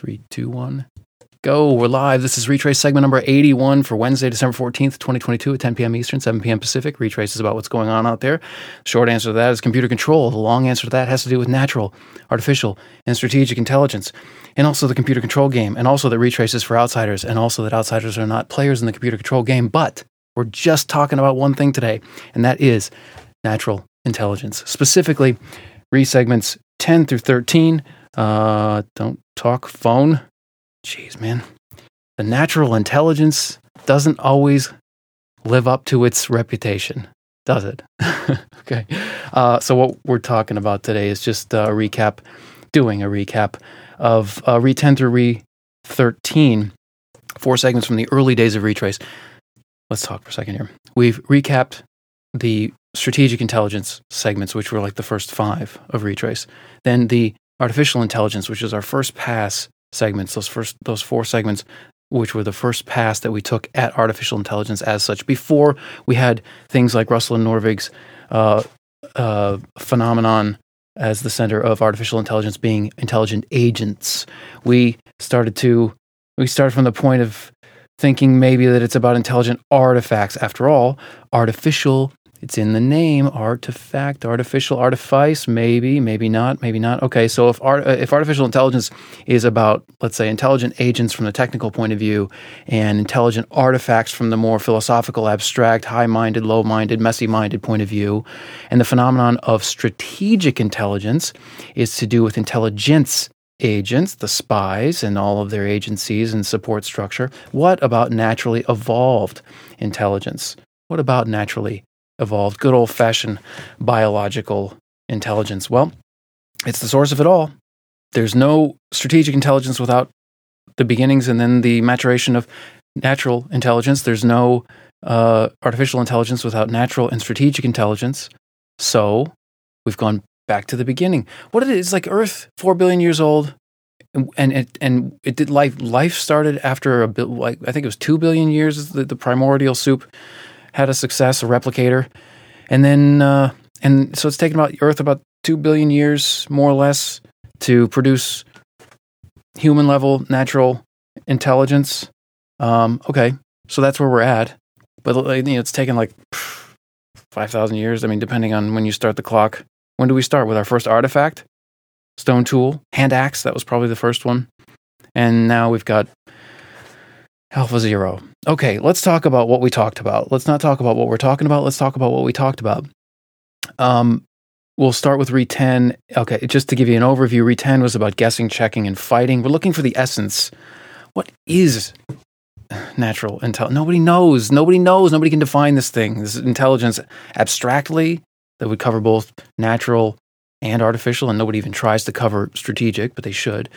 Three, two, one. Go. We're live. This is Retrace segment number 81 for Wednesday, December 14th, 2022 at 10 p.m. Eastern, 7 p.m. Pacific. Retrace is about what's going on out there. Short answer to that is computer control. The long answer to that has to do with natural, artificial, and strategic intelligence. And also the computer control game. And also that Retrace is for outsiders. And also that outsiders are not players in the computer control game. But we're just talking about one thing today, and that is natural intelligence. Specifically, re segments 10 through 13. Uh, don't talk phone. Jeez, man. The natural intelligence doesn't always live up to its reputation, does it? okay. Uh, so, what we're talking about today is just a recap, doing a recap of uh, Re 10 through Re 13, four segments from the early days of Retrace. Let's talk for a second here. We've recapped the strategic intelligence segments, which were like the first five of Retrace. Then the artificial intelligence, which is our first pass segments, those first those four segments, which were the first pass that we took at artificial intelligence as such. Before we had things like Russell and Norvig's uh, uh, phenomenon as the center of artificial intelligence being intelligent agents. We started to we started from the point of thinking maybe that it's about intelligent artifacts. After all, artificial it's in the name, artifact, artificial artifice, maybe, maybe not, maybe not. Okay, so if art, uh, if artificial intelligence is about, let's say, intelligent agents from the technical point of view, and intelligent artifacts from the more philosophical, abstract, high-minded, low-minded, messy-minded point of view, and the phenomenon of strategic intelligence is to do with intelligence agents, the spies, and all of their agencies and support structure. What about naturally evolved intelligence? What about naturally evolved, good old fashioned biological intelligence? Well, it's the source of it all. There's no strategic intelligence without the beginnings and then the maturation of natural intelligence. There's no uh, artificial intelligence without natural and strategic intelligence. So we've gone back to the beginning. What it is like Earth, four billion years old, and and it, and it did life. Life started after a bit, like I think it was two billion years. The, the primordial soup had a success, a replicator, and then uh, and so it's taken about Earth about two billion years, more or less, to produce human level natural intelligence. Um, okay, so that's where we're at, but you know, it's taken like five thousand years. I mean, depending on when you start the clock. When do we start with our first artifact? Stone tool, hand axe. That was probably the first one, and now we've got Alpha Zero. Okay, let's talk about what we talked about. Let's not talk about what we're talking about. Let's talk about what we talked about. Um, we'll start with Re 10. Okay, just to give you an overview, Re 10 was about guessing, checking, and fighting. We're looking for the essence. What is natural intelligence? Nobody knows. Nobody knows. Nobody can define this thing. This intelligence abstractly that would cover both natural and artificial, and nobody even tries to cover strategic, but they should.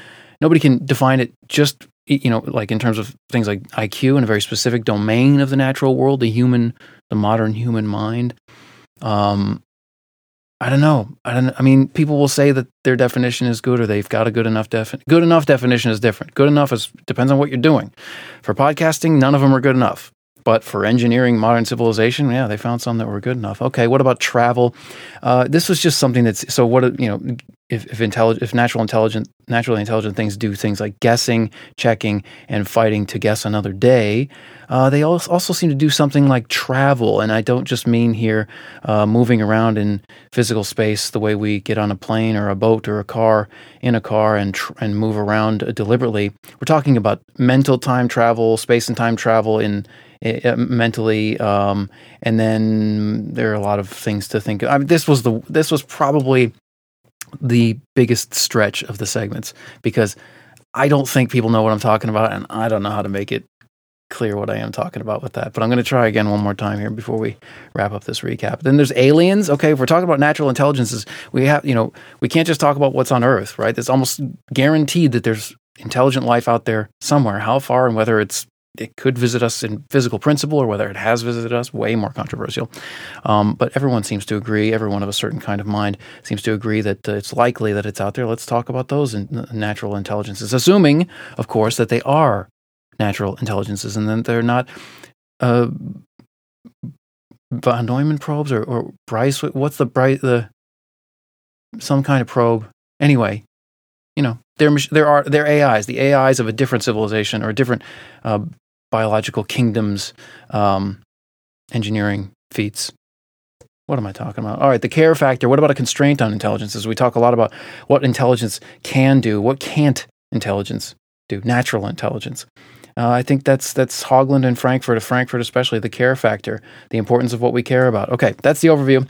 Nobody can define it just you know, like in terms of things like IQ in a very specific domain of the natural world, the human, the modern human mind. Um, I don't know. I don't. I mean, people will say that their definition is good, or they've got a good enough definition. Good enough definition is different. Good enough is depends on what you're doing. For podcasting, none of them are good enough. But for engineering modern civilization, yeah, they found some that were good enough. Okay, what about travel? Uh, this was just something that's so. What you know, if if, intellig- if natural intelligent naturally intelligent things do things like guessing, checking, and fighting to guess another day, uh, they also seem to do something like travel. And I don't just mean here uh, moving around in physical space the way we get on a plane or a boat or a car in a car and tr- and move around deliberately. We're talking about mental time travel, space and time travel in uh, mentally, um, and then there are a lot of things to think. Of. I mean, this was the this was probably the biggest stretch of the segments because I don't think people know what I'm talking about, and I don't know how to make it clear what I am talking about with that. But I'm going to try again one more time here before we wrap up this recap. Then there's aliens. Okay, if we're talking about natural intelligences, we have you know we can't just talk about what's on Earth, right? It's almost guaranteed that there's intelligent life out there somewhere. How far and whether it's it could visit us in physical principle or whether it has visited us, way more controversial. Um, but everyone seems to agree, everyone of a certain kind of mind seems to agree that uh, it's likely that it's out there. Let's talk about those in, natural intelligences, assuming, of course, that they are natural intelligences and that they're not uh, von Neumann probes or, or Bryce. What's the bright the some kind of probe? Anyway, you know, They're there are they're AIs, the AIs of a different civilization or a different uh, biological kingdoms, um, engineering feats. What am I talking about? All right, the care factor. What about a constraint on intelligence? As we talk a lot about what intelligence can do, what can't intelligence do? Natural intelligence. Uh, I think that's that's Haugeland and Frankfurt, Frankfurt especially, the care factor, the importance of what we care about. Okay, that's the overview.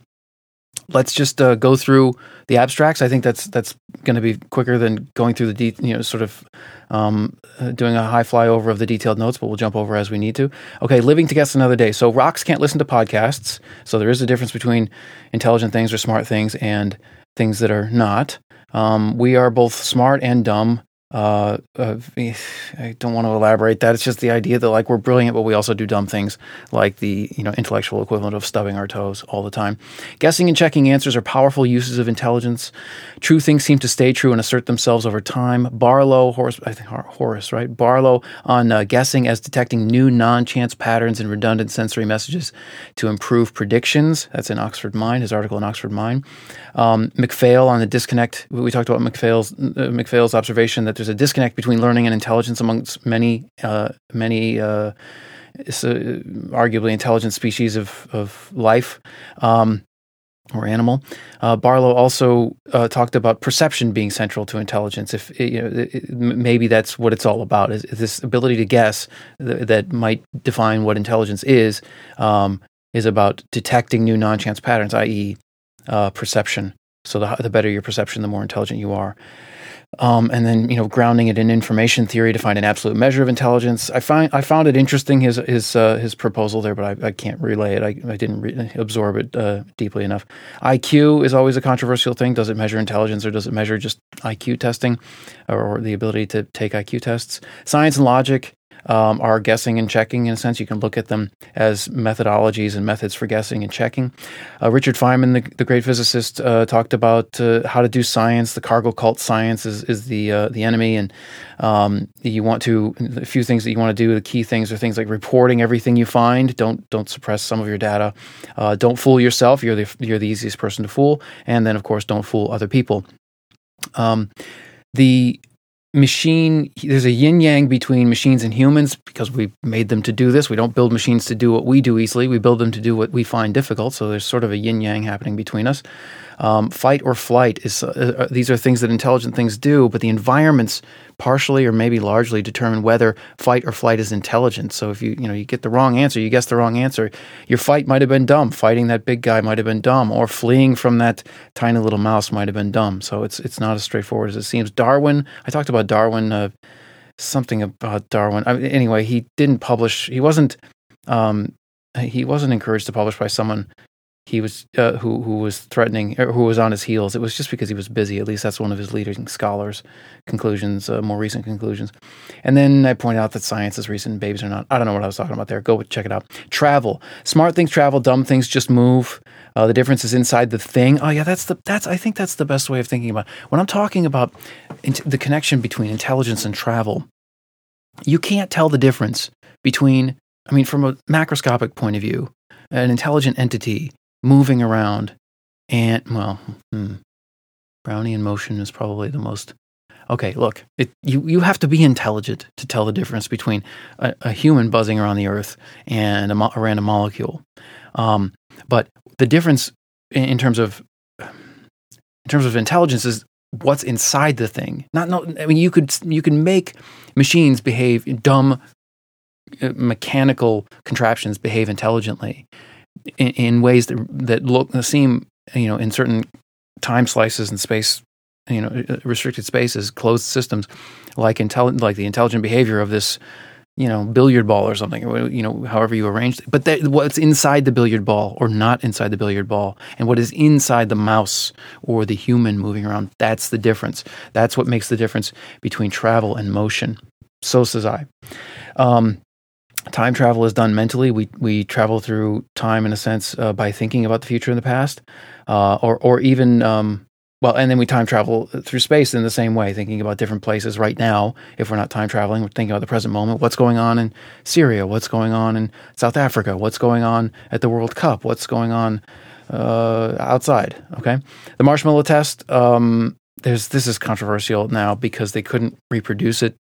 Let's just uh, go through the abstracts. I think that's that's going to be quicker than going through the de- you know sort of um, uh, doing a high flyover of the detailed notes, but we'll jump over as we need to. Okay, living to guess another day. So rocks can't listen to podcasts. So there is a difference between intelligent things or smart things and things that are not. Um, we are both smart and dumb uh, uh, I don't want to elaborate that. It's just the idea that like we're brilliant, but we also do dumb things, like the you know intellectual equivalent of stubbing our toes all the time. Guessing and checking answers are powerful uses of intelligence. True things seem to stay true and assert themselves over time. Barlow, Horace, I think Horace, right? Barlow on uh, guessing as detecting new non-chance patterns and redundant sensory messages to improve predictions. That's in Oxford Mind. His article in Oxford Mind. Um, Macphail on the disconnect. We talked about Macphail's uh, Macphail's observation that there's a disconnect between learning and intelligence amongst many uh, many uh, so arguably intelligent species of of life. Um, or animal. Uh, Barlow also uh, talked about perception being central to intelligence. If you know, it, maybe that's what it's all about is, is this ability to guess th- that might define what intelligence is. Um, is about detecting new non-chance patterns, i.e., uh, perception. So the, the better your perception, the more intelligent you are. Um, and then you know grounding it in information theory to find an absolute measure of intelligence. I find I found it interesting his his uh, his proposal there, but I, I can't relay it. I, I didn't re- absorb it uh, deeply enough. IQ is always a controversial thing. Does it measure intelligence or does it measure just IQ testing or, or the ability to take IQ tests? Science and logic um, are guessing and checking in a sense. You can look at them as methodologies and methods for guessing and checking. Uh, Richard Feynman, the, the great physicist, uh, talked about uh, how to do science. The cargo cult science is, is the uh, the enemy, and um, you want to a few things that you want to do. The key things are things like reporting everything you find. Don't don't suppress some of your data. Uh, don't fool yourself. You're the you're the easiest person to fool, and then of course don't fool other people. Um, the machine there's a yin yang between machines and humans because we made them to do this. We don't build machines to do what we do easily. We build them to do what we find difficult. So there's sort of a yin yang happening between us um, fight or flight is uh, uh, these are things that intelligent things do, but the environments partially or maybe largely determine whether fight or flight is intelligent. So if you you know you get the wrong answer, you guess the wrong answer, your fight might have been dumb. Fighting that big guy might have been dumb, or fleeing from that tiny little mouse might have been dumb. So it's it's not as straightforward as it seems. Darwin, I talked about Darwin. Uh, something about Darwin. I mean, anyway, he didn't publish. He wasn't. Um, he wasn't encouraged to publish by someone he was uh, who who was threatening or who was on his heels. It was just because he was busy. At least that's one of his leading scholars' conclusions, uh, more recent conclusions. And then I point out that science is recent, babies are not. I don't know what I was talking about there. Go check it out. Travel, smart things travel, dumb things just move. Uh, the difference is inside the thing. Oh yeah, that's the that's I think that's the best way of thinking about it. when I'm talking about the connection between intelligence and travel. You can't tell the difference between. I mean, from a macroscopic point of view, an intelligent entity moving around. And, well, hmm, Brownian motion is probably the most. Okay, look, it, you, you have to be intelligent to tell the difference between a, a human buzzing around the earth and a, a random molecule. Um, but the difference in, in terms of in terms of intelligence is what's inside the thing. Not, not. I mean, you could you can make machines behave dumb, uh, mechanical contraptions behave intelligently, in, in ways that that look seem you know in certain time slices and space you know uh, restricted spaces closed systems like intelligent like the intelligent behavior of this you know billiard ball or something you know however you arrange it. But that, what's inside the billiard ball or not inside the billiard ball and what is inside the mouse or the human moving around that's the difference. That's what makes the difference between travel and motion. So says i. Um, time travel is done mentally. We we travel through time in a sense uh, by thinking about the future and the past, uh, or or even um, well, and then we time travel through space in the same way, thinking about different places right now. If we're not time traveling, we're thinking about the present moment. What's going on in Syria? What's going on in South Africa? What's going on at the World Cup? What's going on uh, outside? Okay, the marshmallow test. Um, there's this is controversial now because they couldn't reproduce it.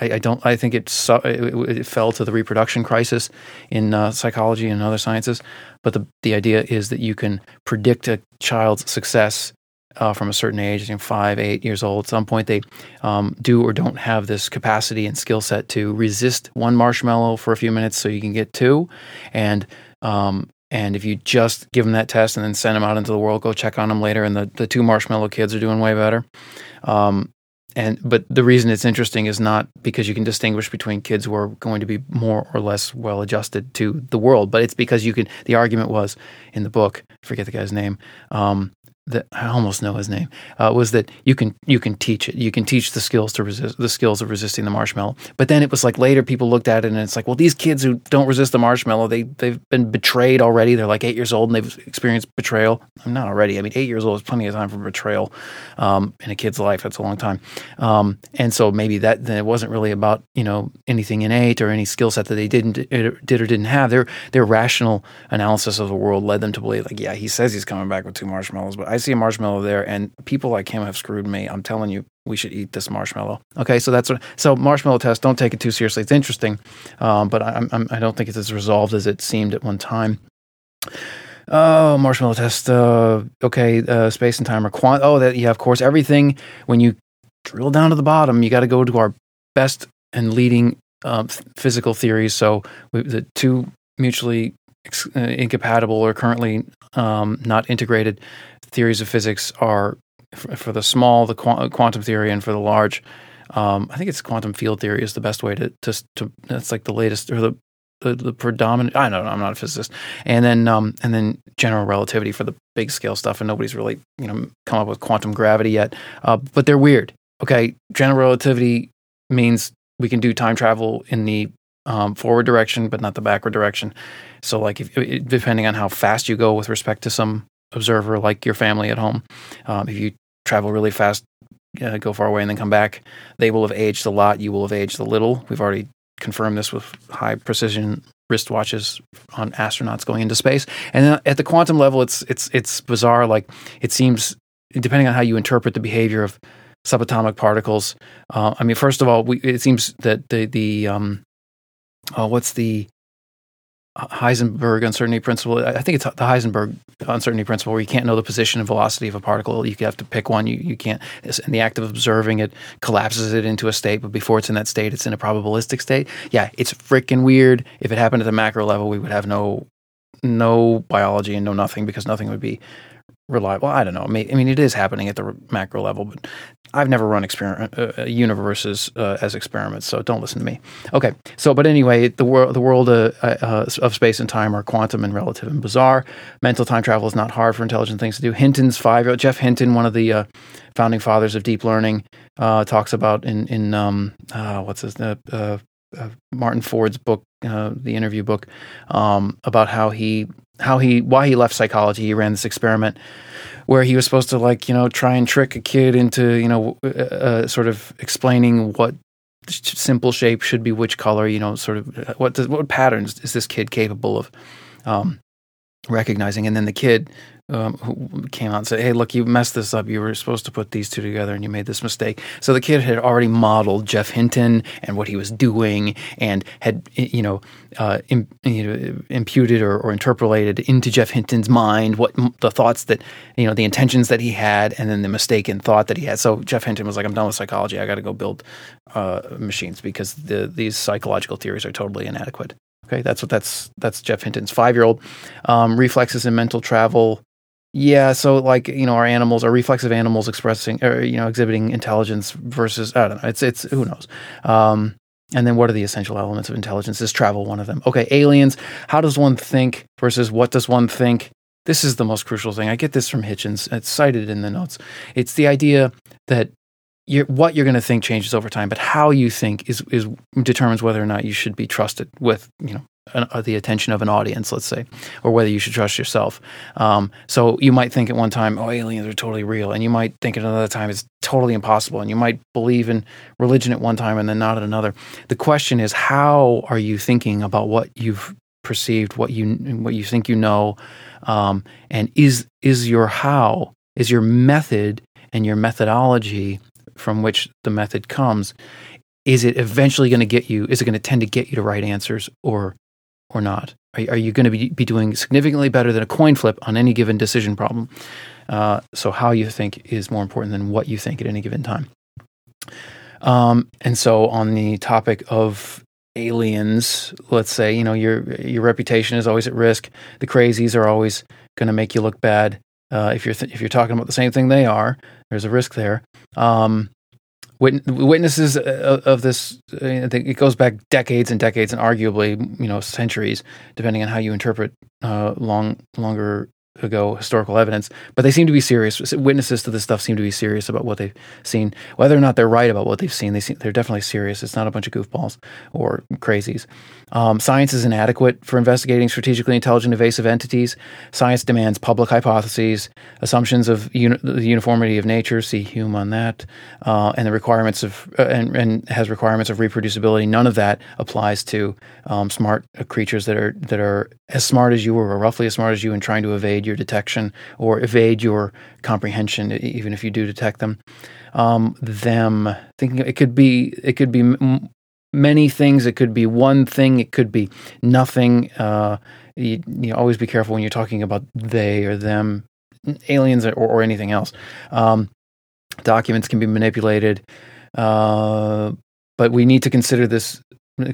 I, I don't. I think it, su- it, it fell to the reproduction crisis in uh, psychology and other sciences. But the the idea is that you can predict a child's success uh, from a certain age, you know, five, eight years old. At some point, they um, do or don't have this capacity and skill set to resist one marshmallow for a few minutes, so you can get two, and um, and if you just give them that test and then send them out into the world, go check on them later, and the, the two marshmallow kids are doing way better. Um, and but the reason it's interesting is not because you can distinguish between kids who are going to be more or less well adjusted to the world, but it's because you can. The argument was in the book, forget the guy's name, um, that I almost know his name uh, was that you can you can teach it. You can teach the skills to resist the skills of resisting the marshmallow. But then it was like later people looked at it and it's like, well, these kids who don't resist the marshmallow, they they've been betrayed already. They're like eight years old and they've experienced betrayal. I'm not already. I mean, eight years old is plenty of time for betrayal um, in a kid's life. That's a long time. Um, and so maybe that then it wasn't really about you know anything innate or any skill set that they didn't did or didn't have. Their their rational analysis of the world led them to believe like, yeah, he says he's coming back with two marshmallows, but I see a marshmallow there, and people like him have screwed me. I'm telling you, we should eat this marshmallow. Okay, so that's what. So marshmallow test. Don't take it too seriously. It's interesting, um, but I, I'm, I don't think it's as resolved as it seemed at one time. Oh, marshmallow test. Uh, okay, uh, space and time are quant. Oh, that yeah, of course. Everything when you drill down to the bottom, you got to go to our best and leading uh, physical theories. So we, the two mutually incompatible or currently um, not integrated theories of physics are for, the small, the qu- quantum theory, and for the large. Um, I think it's quantum field theory is the best way to to, to that's like the latest or the, the, the predominant. I don't know. I'm not a physicist. And then um, and then general relativity for the big scale stuff. And nobody's really you know come up with quantum gravity yet. Uh, but they're weird. Okay, general relativity means we can do time travel in the um, forward direction, but not the backward direction. So, like, if, depending on how fast you go with respect to some observer, like your family at home, um, if you travel really fast, uh, go far away, and then come back, they will have aged a lot. You will have aged a little. We've already confirmed this with high precision wristwatches on astronauts going into space. And then at the quantum level, it's it's it's bizarre. Like it seems, depending on how you interpret the behavior of subatomic particles. Uh, I mean, first of all, we, it seems that the the um, uh, what's the Heisenberg uncertainty principle. I think it's the Heisenberg uncertainty principle where you can't know the position and velocity of a particle. You have to pick one. You, you can't, in the act of observing it, collapses it into a state, but before it's in that state, it's in a probabilistic state. Yeah, it's freaking weird. If it happened at the macro level, we would have no no biology and no nothing because nothing would be reliable. I don't know. I mean, it is happening at the macro level, but I've never run experiment uh, uh, universes uh, as experiments, so don't listen to me. Okay. So, but anyway, the world the world uh, uh of space and time are quantum and relative and bizarre. Mental time travel is not hard for intelligent things to do. Hinton's five Geoff Hinton, one of the uh, founding fathers of deep learning, talks about in in um, what's his Martin Ford's book, the interview book, um, about how he how he why he left psychology. He ran this experiment where he was supposed to like you know try and trick a kid into you know uh, uh, sort of explaining what simple shape should be which color. You know, sort of uh, what does, what patterns is this kid capable of um, recognizing? And then the kid um, who came out and said, "Hey, look, you messed this up. You were supposed to put these two together, and you made this mistake." So the kid had already modeled Geoff Hinton and what he was doing, and had you know, uh, Im, you know imputed or, or, interpolated into Geoff Hinton's mind what the thoughts that you know the intentions that he had, and then the mistaken thought that he had. So Geoff Hinton was like, "I'm done with psychology. I got to go build uh, machines because the, these psychological theories are totally inadequate." Okay, that's what that's that's Geoff Hinton's five year old um, reflexes and mental travel yeah, so like you know, our animals, our reflexive animals expressing or you know exhibiting intelligence versus I don't know. It's it's who knows. Um, and then what are the essential elements of intelligence? Is travel one of them? Okay, aliens. How does one think versus what does one think? This is the most crucial thing. I get this from Hitchens. It's cited in the notes. It's the idea that you're, what you're going to think changes over time, but how you think is is determines whether or not you should be trusted with you know an, uh, the attention of an audience, let's say, or whether you should trust yourself. Um, so you might think at one time, oh, aliens are totally real. And you might think at another time it's totally impossible. And you might believe in religion at one time and then not at another. The question is, how are you thinking about what you've perceived, what you, what you think you know? Um, and is, is your how, is your method and your methodology from which the method comes, is it eventually going to get you? Is it going to tend to get you to right answers or or not? Are, are you going to be, be doing significantly better than a coin flip on any given decision problem? Uh, so how you think is more important than what you think at any given time. Um, and so on the topic of aliens, let's say, you know, your your reputation is always at risk. The crazies are always going to make you look bad. Uh, if you're th- if you're talking about the same thing they are, there's a risk there. Um, wit- witnesses uh, of this, uh, I think it goes back decades and decades, and arguably, you know, centuries, depending on how you interpret uh, long longer ago historical evidence, but they seem to be serious. Witnesses to this stuff seem to be serious about what they've seen. Whether or not they're right about what they've seen, they seem, they're definitely serious. It's not a bunch of goofballs or crazies. Um, science is inadequate for investigating strategically intelligent evasive entities. Science demands public hypotheses, assumptions of uni- the uniformity of nature. See Hume on that, uh, and the requirements of uh, and, and, has requirements of reproducibility. None of that applies to um, smart creatures that are that are as smart as you or roughly as smart as you and trying to evade your detection or evade your comprehension, even if you do detect them. Um, them thinking it could be it could be m- many things. It could be one thing. It could be nothing. Uh, you, you always be careful when you're talking about they or them, aliens or, or anything else. Um, documents can be manipulated, uh, but we need to consider this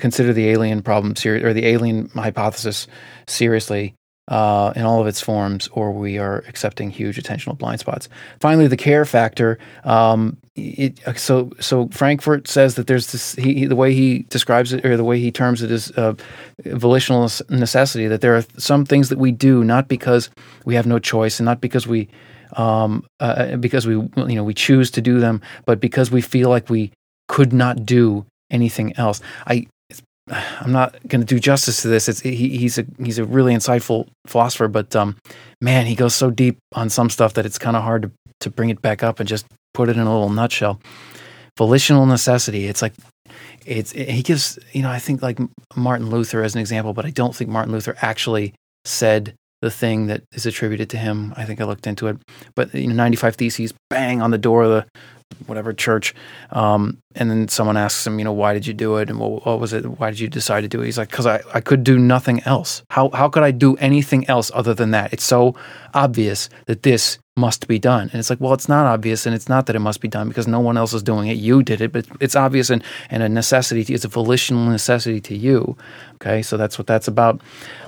consider the alien problem ser- or the alien hypothesis seriously uh, in all of its forms, or we are accepting huge attentional blind spots. Finally, the care factor. Um, it, so, so Frankfurt says that there's this. He, the way he describes it, or the way he terms it, is uh, volitional necessity. That there are some things that we do not because we have no choice, and not because we, um, uh, because we, you know, we choose to do them, but because we feel like we could not do anything else. I I'm not going to do justice to this. It's he, he's a he's a really insightful philosopher, but um, man, he goes so deep on some stuff that it's kind of hard to to bring it back up and just put it in a little nutshell. Volitional necessity. It's like it's it, he gives you know I think like Martin Luther as an example, but I don't think Martin Luther actually said the thing that is attributed to him. I think I looked into it, but you know, 95 Theses, bang on the door of the whatever church. Um, and then someone asks him, you know, why did you do it? And what, what was it? Why did you decide to do it? He's like, because I, I could do nothing else. How, how could I do anything else other than that? It's so obvious that this must be done. And it's like, well, it's not obvious. And it's not that it must be done because no one else is doing it. You did it, but it's obvious and, and a necessity. To, it's a volitional necessity to you. Okay. So that's what that's about.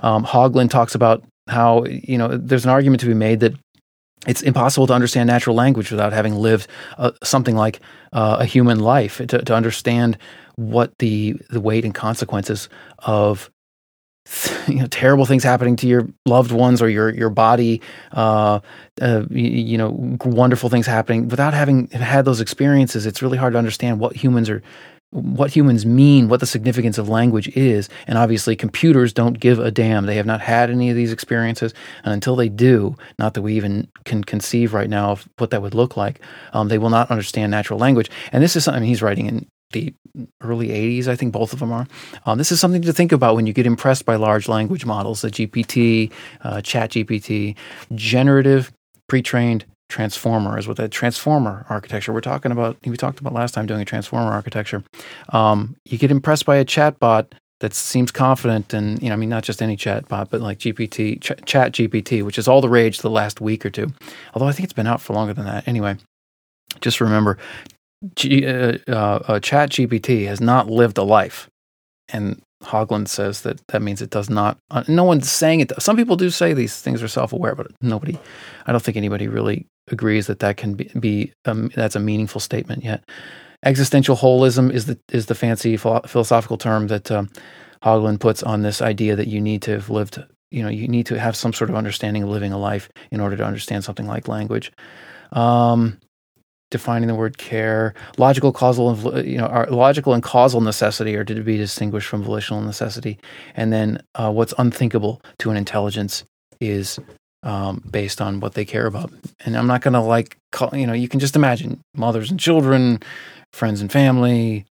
Um, Haugeland talks about how, you know, there's an argument to be made that it's impossible to understand natural language without having lived uh, something like uh, a human life to, to, understand what the the weight and consequences of you know terrible things happening to your loved ones or your your body uh, uh you, you, know wonderful things happening. Without having had those experiences it's really hard to understand what humans are what humans mean, what the significance of language is. And obviously, computers don't give a damn. They have not had any of these experiences. And until they do, not that we even can conceive right now of what that would look like, um, they will not understand natural language. And this is something he's writing in the early 80s, I think both of them are. Um, this is something to think about when you get impressed by large language models, the GPT, uh, Chat GPT, generative pre trained transformer is what that transformer architecture we're talking about we talked about last time doing a transformer architecture. Um, you get impressed by a chatbot that seems confident and you know i mean not just any chatbot but like gpt ch- chat gpt which is all the rage the last week or two. Although i think it's been out for longer than that. Anyway just remember G- uh, uh, uh, chat gpt has not lived a life. And Haugeland says that that means it does not. Uh, no one's saying it. Some people do say these things are self-aware, but nobody. I don't think anybody really agrees that that can be, be um, that's a meaningful statement yet. Existential holism is the is the fancy philosophical term that um, Haugeland puts on this idea that you need to have lived. You know, you need to have some sort of understanding of living a life in order to understand something like language. Um, defining the word care. Logical, causal, and you know, our logical and causal necessity are to be distinguished from volitional necessity. And then, uh, what's unthinkable to an intelligence is um, based on what they care about. And I'm not going to like, call, you know, you can just imagine mothers and children, friends and family.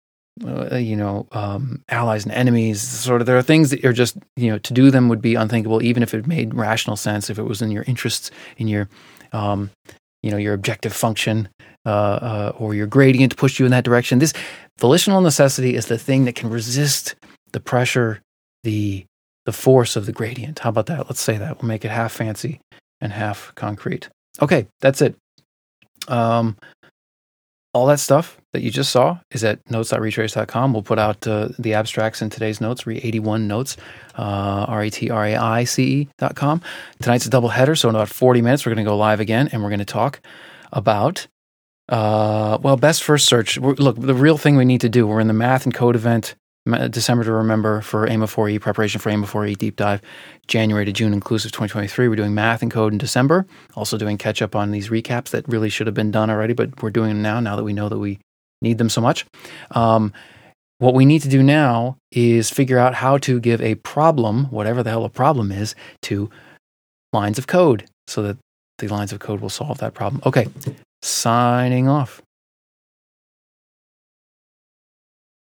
Uh, you know, um, allies and enemies. Sort of, there are things that are just, you know, to do them would be unthinkable, even if it made rational sense, if it was in your interests, in your um, you know, your objective function uh, uh, or your gradient to push you in that direction. This volitional necessity is the thing that can resist the pressure, the the force of the gradient. How about that? Let's say that. We'll make it half fancy and half concrete. Okay, that's it. Um, all that stuff that you just saw is at notes.retrace.com. We'll put out uh, the abstracts in today's notes, re 81 notes, uh, R A T R A I C E.com. Tonight's a double header, so in about 40 minutes, we're going to go live again and we're going to talk about, uh, well, best first search. We're, look, the real thing we need to do, we're in the math and code event December to remember for AIMA 4E, preparation for AIMA 4E deep dive, January to June inclusive 2023. We're doing math and code in December, also doing catch up on these recaps that really should have been done already, but we're doing them now, now that we know that we need them so much. Um, what we need to do now is figure out how to give a problem, whatever the hell a problem is, to lines of code so that the lines of code will solve that problem. Okay, signing off.